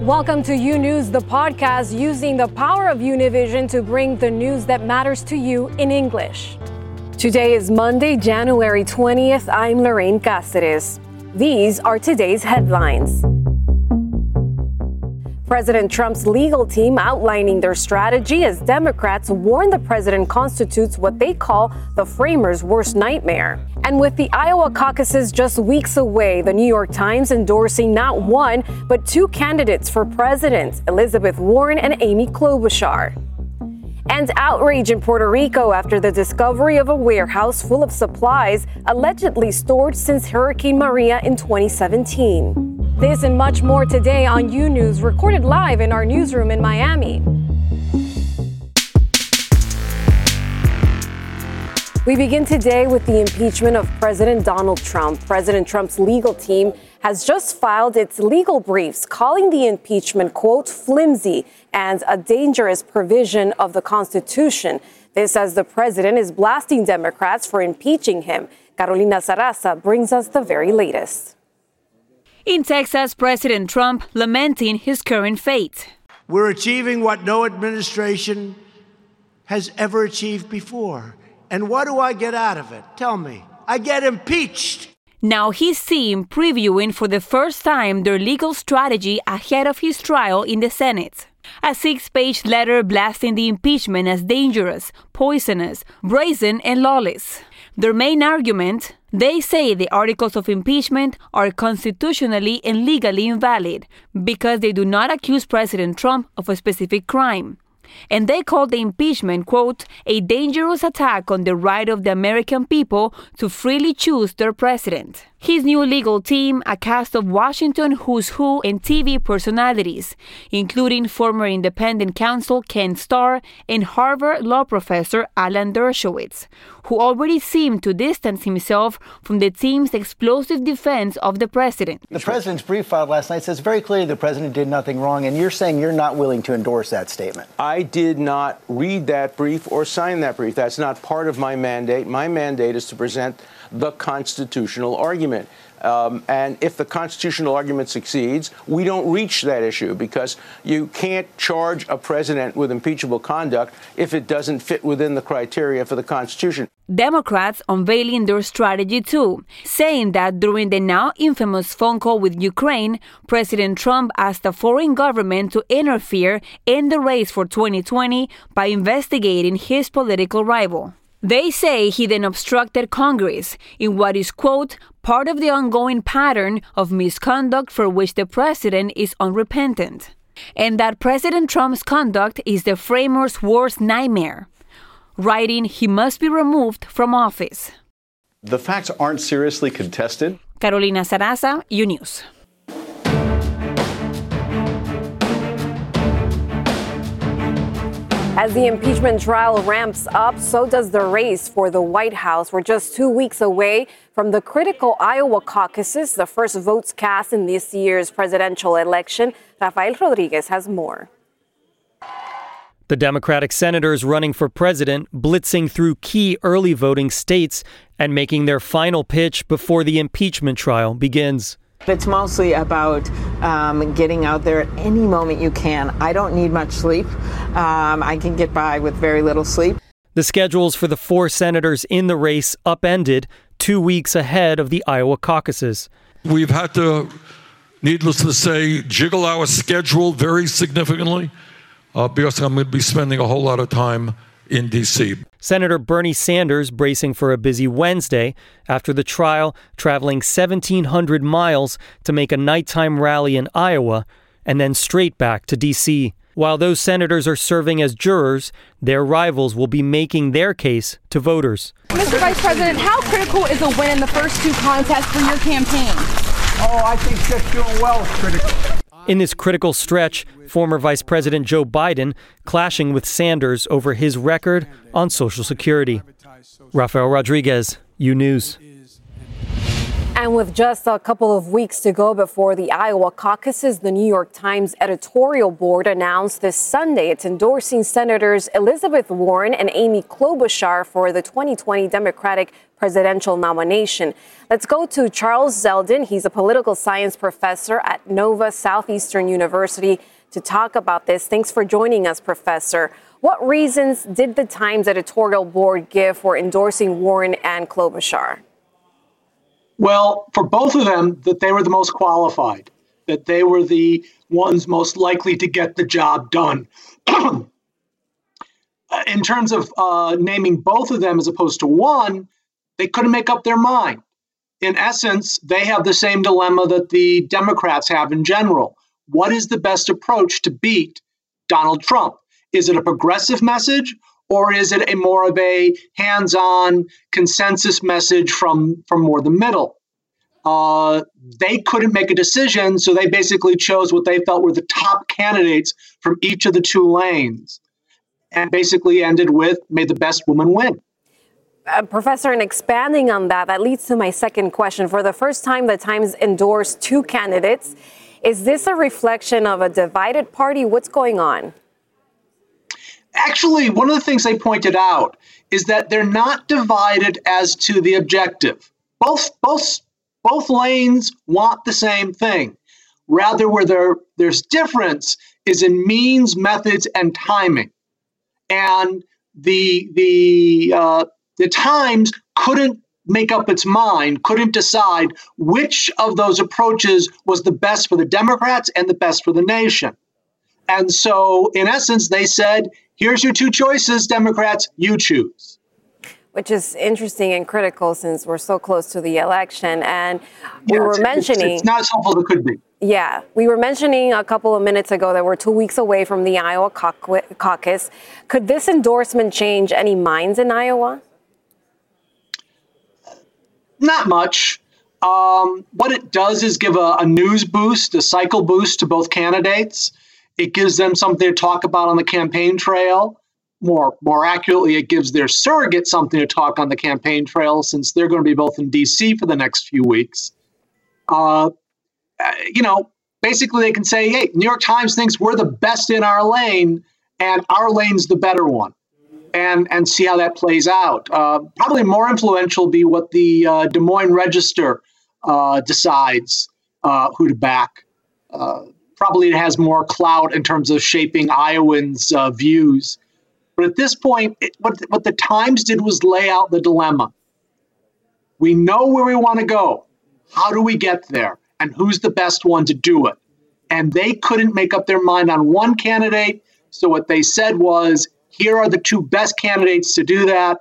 Welcome to U News, the podcast using the power of Univision to bring the news that matters to you in English. Today is Monday, January 20th. I'm Lorraine Cáceres. These are today's headlines. President Trump's legal team outlining their strategy as Democrats warn the president constitutes what they call the framers' worst nightmare. And with the Iowa caucuses just weeks away, the New York Times endorsing not one, but two candidates for president, Elizabeth Warren and Amy Klobuchar. And outrage in Puerto Rico after the discovery of a warehouse full of supplies allegedly stored since Hurricane Maria in 2017. This and much more today on U News, recorded live in our newsroom in Miami. We begin today with the impeachment of President Donald Trump. President Trump's legal team has just filed its legal briefs calling the impeachment, quote, flimsy and a dangerous provision of the Constitution. This as the president is blasting Democrats for impeaching him. Carolina Sarasa brings us the very latest. In Texas, President Trump lamenting his current fate. We're achieving what no administration has ever achieved before and what do I get out of it? Tell me. I get impeached. Now he's seen previewing for the first time their legal strategy ahead of his trial in the Senate. A six page letter blasting the impeachment as dangerous, poisonous, brazen, and lawless. Their main argument they say the articles of impeachment are constitutionally and legally invalid because they do not accuse President Trump of a specific crime and they called the impeachment, quote, a dangerous attack on the right of the American people to freely choose their president. His new legal team, a cast of Washington who's who and TV personalities, including former independent counsel Ken Starr and Harvard law professor Alan Dershowitz, who already seemed to distance himself from the team's explosive defense of the president. The president's brief filed last night says very clearly the president did nothing wrong, and you're saying you're not willing to endorse that statement. I did not read that brief or sign that brief. That's not part of my mandate. My mandate is to present the constitutional argument. Um, and if the constitutional argument succeeds, we don't reach that issue because you can't charge a president with impeachable conduct if it doesn't fit within the criteria for the Constitution. Democrats unveiling their strategy too, saying that during the now infamous phone call with Ukraine, President Trump asked a foreign government to interfere in the race for 2020 by investigating his political rival. They say he then obstructed Congress in what is, quote, part of the ongoing pattern of misconduct for which the president is unrepentant, and that President Trump's conduct is the framer's worst nightmare, writing he must be removed from office. The facts aren't seriously contested. Carolina Sarasa, U News. As the impeachment trial ramps up, so does the race for the White House. We're just two weeks away from the critical Iowa caucuses, the first votes cast in this year's presidential election. Rafael Rodriguez has more. The Democratic senators running for president blitzing through key early voting states and making their final pitch before the impeachment trial begins. It's mostly about um, getting out there at any moment you can. I don't need much sleep. Um, I can get by with very little sleep. The schedules for the four senators in the race upended two weeks ahead of the Iowa caucuses. We've had to, needless to say, jiggle our schedule very significantly uh, because I'm going to be spending a whole lot of time in D.C. Senator Bernie Sanders bracing for a busy Wednesday after the trial, traveling 1,700 miles to make a nighttime rally in Iowa and then straight back to D.C. While those senators are serving as jurors, their rivals will be making their case to voters. Mr. Vice President, how critical is a win in the first two contests for your campaign? Oh, I think just doing well is critical. In this critical stretch, former Vice President Joe Biden clashing with Sanders over his record on Social Security. Rafael Rodriguez, U News. And with just a couple of weeks to go before the Iowa caucuses, the New York Times editorial board announced this Sunday it's endorsing Senators Elizabeth Warren and Amy Klobuchar for the 2020 Democratic presidential nomination. Let's go to Charles Zelden. He's a political science professor at Nova Southeastern University to talk about this. Thanks for joining us, Professor. What reasons did the Times editorial board give for endorsing Warren and Klobuchar? Well, for both of them, that they were the most qualified, that they were the ones most likely to get the job done. In terms of uh, naming both of them as opposed to one, they couldn't make up their mind. In essence, they have the same dilemma that the Democrats have in general. What is the best approach to beat Donald Trump? Is it a progressive message or is it a more of a hands-on consensus message from from more the middle? Uh, they couldn't make a decision, so they basically chose what they felt were the top candidates from each of the two lanes, and basically ended with "May the best woman win." Uh, Professor, and expanding on that, that leads to my second question. For the first time, the Times endorsed two candidates. Is this a reflection of a divided party? What's going on? Actually, one of the things they pointed out is that they're not divided as to the objective. Both both both lanes want the same thing. Rather, where there, there's difference is in means, methods, and timing. And the the uh, the Times couldn't make up its mind, couldn't decide which of those approaches was the best for the Democrats and the best for the nation. And so, in essence, they said, here's your two choices, Democrats, you choose. Which is interesting and critical since we're so close to the election. And we yeah, were it's, mentioning. It's, it's not as helpful as it could be. Yeah, we were mentioning a couple of minutes ago that we're two weeks away from the Iowa caucus. Could this endorsement change any minds in Iowa? Not much. Um, what it does is give a, a news boost, a cycle boost to both candidates. It gives them something to talk about on the campaign trail. More, more accurately, it gives their surrogate something to talk on the campaign trail since they're going to be both in D.C. for the next few weeks. Uh, uh, you know, basically they can say, hey, New York Times thinks we're the best in our lane, and our lane's the better one. And, and see how that plays out. Uh, probably more influential be what the uh, Des Moines Register uh, decides uh, who to back probably it has more clout in terms of shaping Iowans' uh, views. But at this point, it, what, what the Times did was lay out the dilemma. We know where we want to go. How do we get there? And who's the best one to do it? And they couldn't make up their mind on one candidate. So what they said was, here are the two best candidates to do that.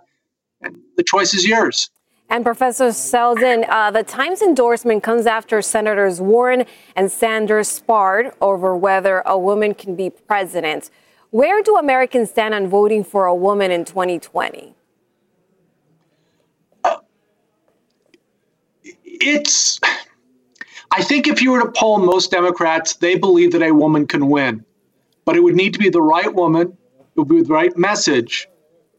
And the choice is yours. And Professor Zelden, uh, the Times endorsement comes after Senators Warren and Sanders sparred over whether a woman can be president. Where do Americans stand on voting for a woman in 2020? Uh, it's, I think if you were to poll most Democrats, they believe that a woman can win, but it would need to be the right woman, it would be the right message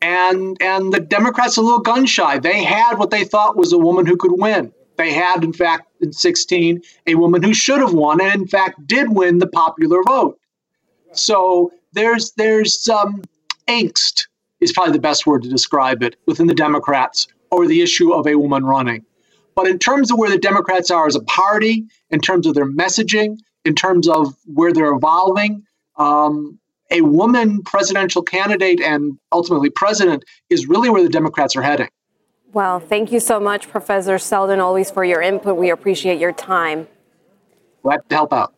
and and the Democrats are a little gun shy. They had what they thought was a woman who could win. They had, in fact, in 16, a woman who should have won, and in fact did win the popular vote. So there's there's um, angst is probably the best word to describe it within the Democrats over the issue of a woman running. But in terms of where the Democrats are as a party, in terms of their messaging, in terms of where they're evolving, um, a woman presidential candidate and ultimately president is really where the Democrats are heading. Well, thank you so much, Professor Zelden, always for your input. We appreciate your time. Glad to help out.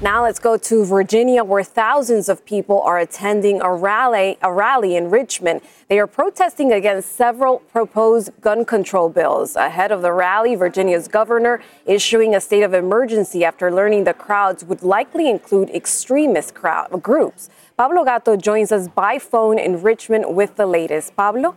Now let's go to Virginia, where thousands of people are attending a rally, a rally in Richmond. They are protesting against several proposed gun control bills. Ahead of the rally, Virginia's governor issuing a state of emergency after learning the crowds would likely include extremist crowd groups. Pablo Gato joins us by phone in Richmond with the latest. Pablo?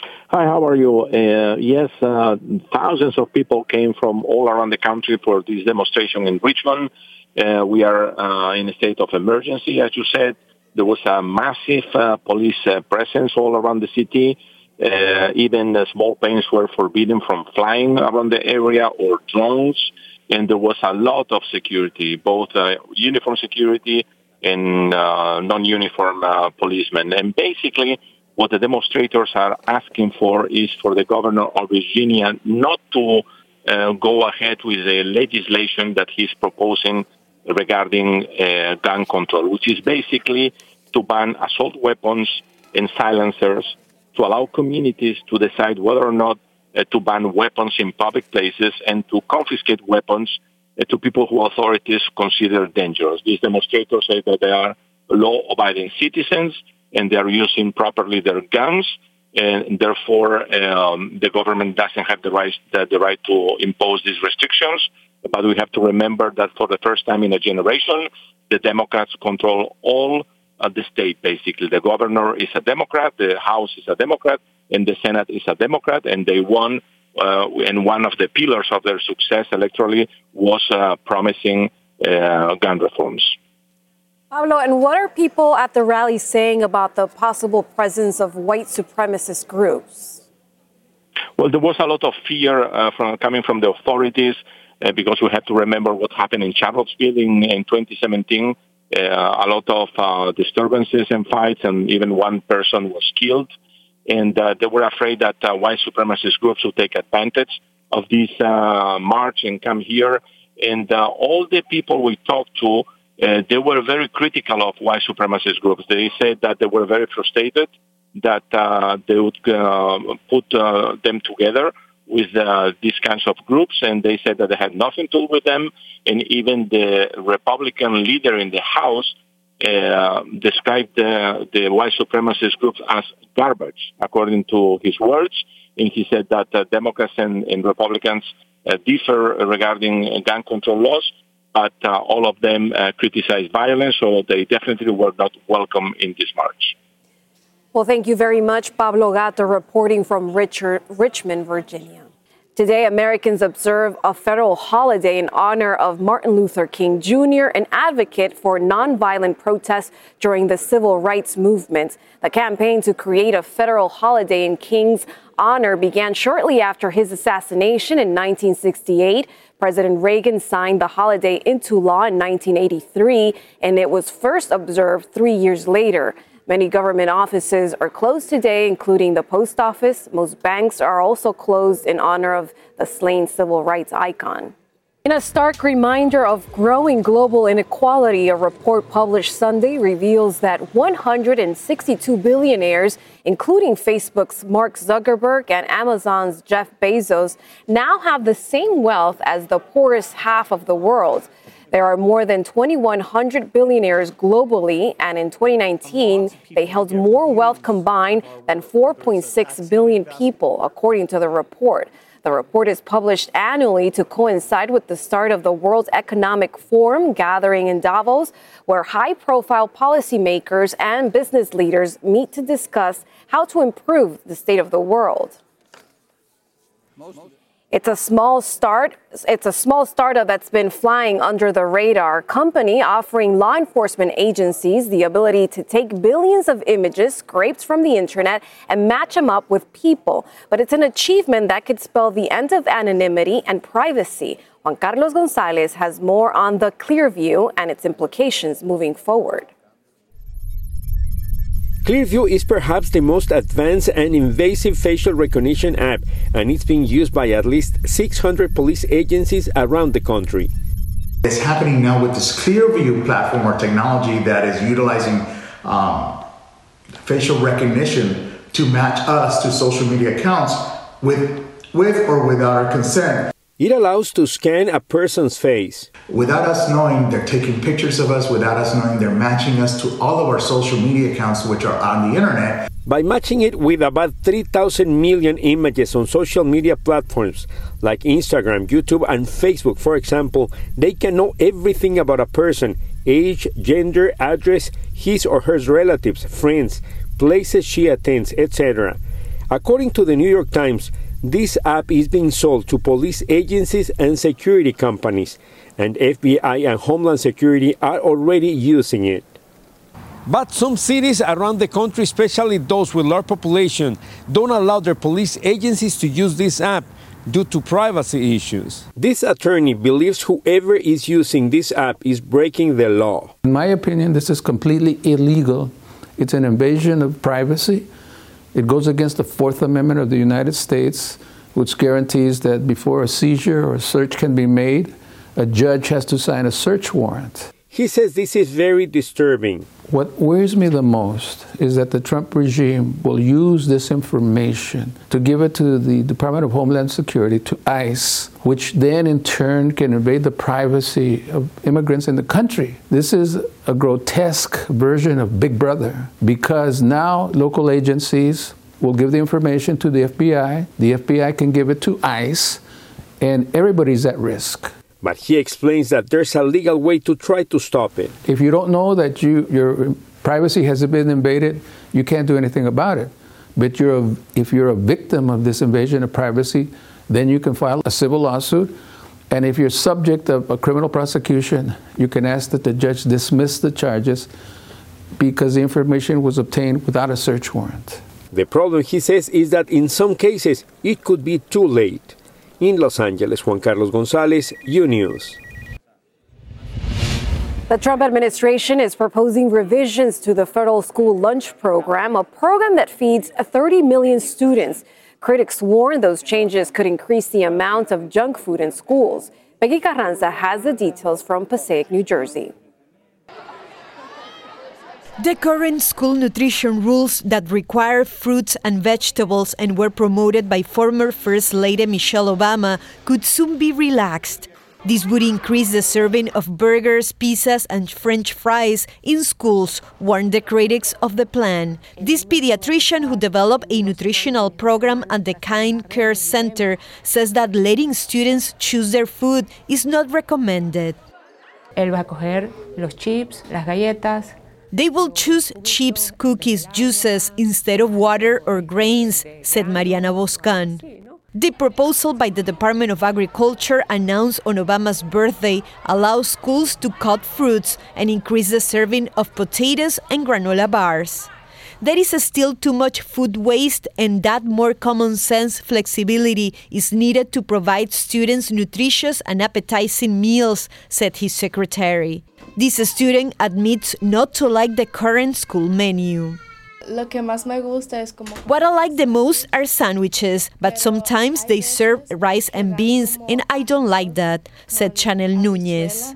Hi, how are you? Uh, yes, uh, thousands of people came from all around the country for this demonstration in Richmond. Uh, we are uh, in a state of emergency, as you said. There was a massive uh, police uh, presence all around the city. Even small planes were forbidden from flying around the area or drones. And there was a lot of security, both uniform security and non-uniform policemen. And basically, what the demonstrators are asking for is for the governor of Virginia not to uh, go ahead with the legislation that he's proposing regarding uh, gun control, which is basically to ban assault weapons and silencers to allow communities to decide whether or not uh, to ban weapons in public places and to confiscate weapons uh, to people who authorities consider dangerous. These demonstrators say that they are law-abiding citizens and they are using properly their guns, and therefore um, the government doesn't have the right the, the right to impose these restrictions. But we have to remember that for the first time in a generation, the Democrats control all uh, the state. Basically, the governor is a Democrat, the House is a Democrat, and the Senate is a Democrat, and they won. Uh, and one of the pillars of their success electorally was uh, promising uh, gun reforms. Pablo, and what are people at the rally saying about the possible presence of white supremacist groups? Well, there was a lot of fear uh, from coming from the authorities uh, because we have to remember what happened in Charlottesville in, in 2017. Uh, a lot of uh, disturbances and fights, and even one person was killed. And uh, they were afraid that uh, white supremacist groups would take advantage of this march and come here. And all the people we talked to, they were very critical of white supremacist groups. They said that they were very frustrated that they would put them together with uh, these kinds of groups, and they said that they had nothing to do with them. And even the Republican leader in the House uh, described the, the white supremacist groups as garbage, according to his words. And he said that uh, Democrats and, and Republicans uh, differ regarding gun control laws, but uh, all of them uh, criticize violence, so they definitely were not welcome in this march. Well, thank you very much, Pablo Gato, reporting from Richard, Richmond, Virginia. Today, Americans observe a federal holiday in honor of Martin Luther King Jr., an advocate for nonviolent protests during the civil rights movement. The campaign to create a federal holiday in King's honor began shortly after his assassination in 1968. President Reagan signed the holiday into law in 1983, and it was first observed three years later. Many government offices are closed today, including the post office. Most banks are also closed in honor of the slain civil rights icon. In a stark reminder of growing global inequality, a report published Sunday reveals that 162 billionaires, including Facebook's Mark Zuckerberg and Amazon's Jeff Bezos, now have the same wealth as the poorest half of the world. There are more than 2,100 billionaires globally, and in 2019, they held more wealth combined than 4.6 billion people, according to the report. The report is published annually to coincide with the start of the World Economic Forum gathering in Davos, where high profile policymakers and business leaders meet to discuss how to improve the state of the world. Most it's a small start. It's a small startup that's been flying under the radar company offering law enforcement agencies the ability to take billions of images scraped from the internet and match them up with people. But it's an achievement that could spell the end of anonymity and privacy. Juan Carlos Gonzalez has more on the Clearview and its implications moving forward. Clearview is perhaps the most advanced and invasive facial recognition app, and it's being used by at least 600 police agencies around the country. It's happening now with this Clearview platform or technology that is utilizing um, facial recognition to match us to social media accounts with, with or without our consent. It allows to scan a person's face. Without us knowing they're taking pictures of us, without us knowing they're matching us to all of our social media accounts, which are on the internet. By matching it with about 3,000 million images on social media platforms like Instagram, YouTube, and Facebook, for example, they can know everything about a person age, gender, address, his or her relatives, friends, places she attends, etc. According to the New York Times, this app is being sold to police agencies and security companies, and FBI and Homeland Security are already using it. But some cities around the country, especially those with large population, don't allow their police agencies to use this app due to privacy issues. This attorney believes whoever is using this app is breaking the law. In my opinion, this is completely illegal. It's an invasion of privacy. It goes against the Fourth Amendment of the United States, which guarantees that before a seizure or a search can be made, a judge has to sign a search warrant. He says this is very disturbing. What worries me the most is that the Trump regime will use this information to give it to the Department of Homeland Security, to ICE, which then in turn can invade the privacy of immigrants in the country. This is a grotesque version of Big Brother because now local agencies will give the information to the FBI, the FBI can give it to ICE, and everybody's at risk. But he explains that there's a legal way to try to stop it. If you don't know that you, your privacy has been invaded, you can't do anything about it. But you're a, if you're a victim of this invasion of privacy, then you can file a civil lawsuit. And if you're subject of a criminal prosecution, you can ask that the judge dismiss the charges because the information was obtained without a search warrant. The problem, he says, is that in some cases it could be too late. In Los Angeles, Juan Carlos Gonzalez, U News. The Trump administration is proposing revisions to the federal school lunch program, a program that feeds 30 million students. Critics warn those changes could increase the amount of junk food in schools. Peggy Carranza has the details from Passaic, New Jersey. The current school nutrition rules that require fruits and vegetables and were promoted by former First Lady Michelle Obama could soon be relaxed. This would increase the serving of burgers, pizzas, and french fries in schools, warned the critics of the plan. This pediatrician who developed a nutritional program at the Kind Care Center says that letting students choose their food is not recommended. Él va a coger los chips, las galletas, they will choose chips, cookies, juices instead of water or grains, said Mariana Boscan. The proposal by the Department of Agriculture announced on Obama's birthday allows schools to cut fruits and increase the serving of potatoes and granola bars. There is still too much food waste, and that more common sense flexibility is needed to provide students nutritious and appetizing meals, said his secretary. This student admits not to like the current school menu. What I like the most are sandwiches, but sometimes they serve rice and beans, and I don't like that, said Chanel Nunez.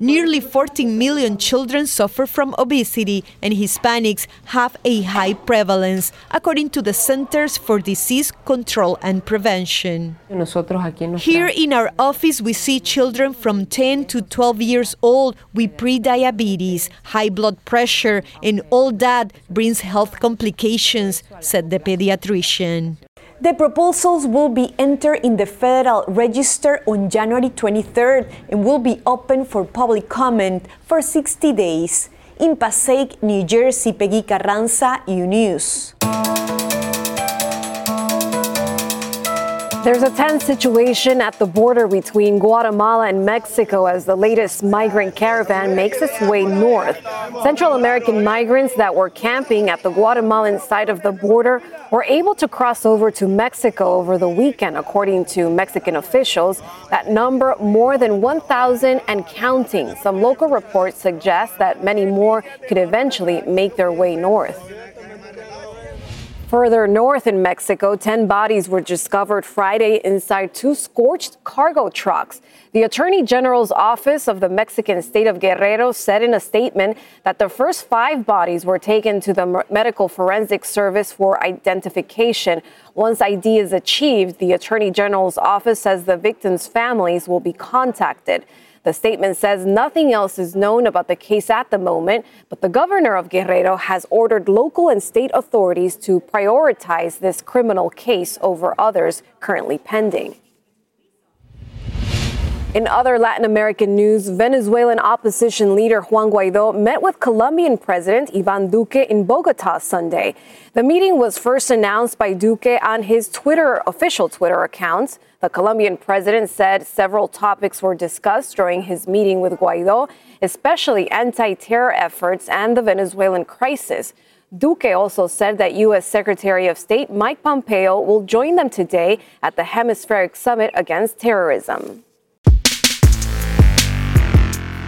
Nearly 14 million children suffer from obesity, and Hispanics have a high prevalence, according to the Centers for Disease Control and Prevention. Here in our office, we see children from 10 to 12 years old with prediabetes, high blood pressure, and all that brings health complications, said the pediatrician. The proposals will be entered in the Federal Register on January 23rd and will be open for public comment for 60 days. In Passaic, New Jersey, Peggy Carranza, U News. There's a tense situation at the border between Guatemala and Mexico as the latest migrant caravan makes its way north. Central American migrants that were camping at the Guatemalan side of the border were able to cross over to Mexico over the weekend, according to Mexican officials. That number more than 1,000 and counting. Some local reports suggest that many more could eventually make their way north. Further north in Mexico, 10 bodies were discovered Friday inside two scorched cargo trucks. The Attorney General's office of the Mexican state of Guerrero said in a statement that the first five bodies were taken to the Medical Forensic Service for identification. Once ID is achieved, the Attorney General's office says the victims' families will be contacted. The statement says nothing else is known about the case at the moment, but the governor of Guerrero has ordered local and state authorities to prioritize this criminal case over others currently pending. In other Latin American news, Venezuelan opposition leader Juan Guaido met with Colombian President Ivan Duque in Bogota Sunday. The meeting was first announced by Duque on his Twitter official Twitter account. The Colombian president said several topics were discussed during his meeting with Guaido, especially anti-terror efforts and the Venezuelan crisis. Duque also said that U.S. Secretary of State Mike Pompeo will join them today at the Hemispheric Summit Against Terrorism.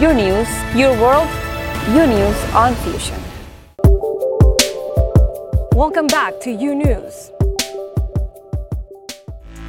Your news, your world, U News on Fusion. Welcome back to U News.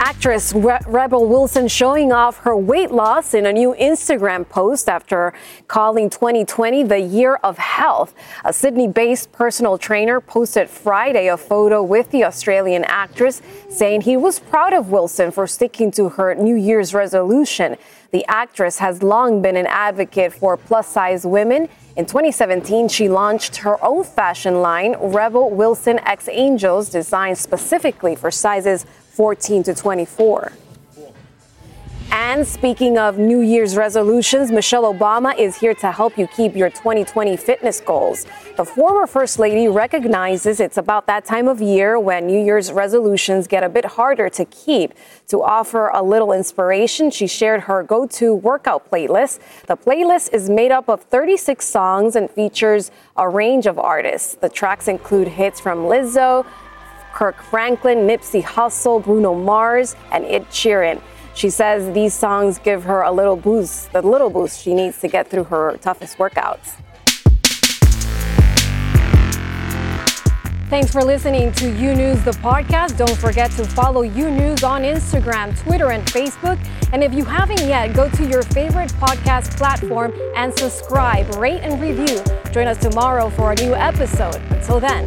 Actress Re- Rebel Wilson showing off her weight loss in a new Instagram post after calling 2020 the year of health. A Sydney based personal trainer posted Friday a photo with the Australian actress saying he was proud of Wilson for sticking to her New Year's resolution. The actress has long been an advocate for plus size women. In 2017, she launched her own fashion line, Rebel Wilson X Angels, designed specifically for sizes 14 to 24. And speaking of New Year's resolutions, Michelle Obama is here to help you keep your 2020 fitness goals. The former First Lady recognizes it's about that time of year when New Year's resolutions get a bit harder to keep. To offer a little inspiration, she shared her go to workout playlist. The playlist is made up of 36 songs and features a range of artists. The tracks include hits from Lizzo, Kirk Franklin, Nipsey Hussle, Bruno Mars, and Ed Sheeran. She says these songs give her a little boost, the little boost she needs to get through her toughest workouts. Thanks for listening to U News, the podcast. Don't forget to follow U News on Instagram, Twitter, and Facebook. And if you haven't yet, go to your favorite podcast platform and subscribe, rate, and review. Join us tomorrow for a new episode. Until then,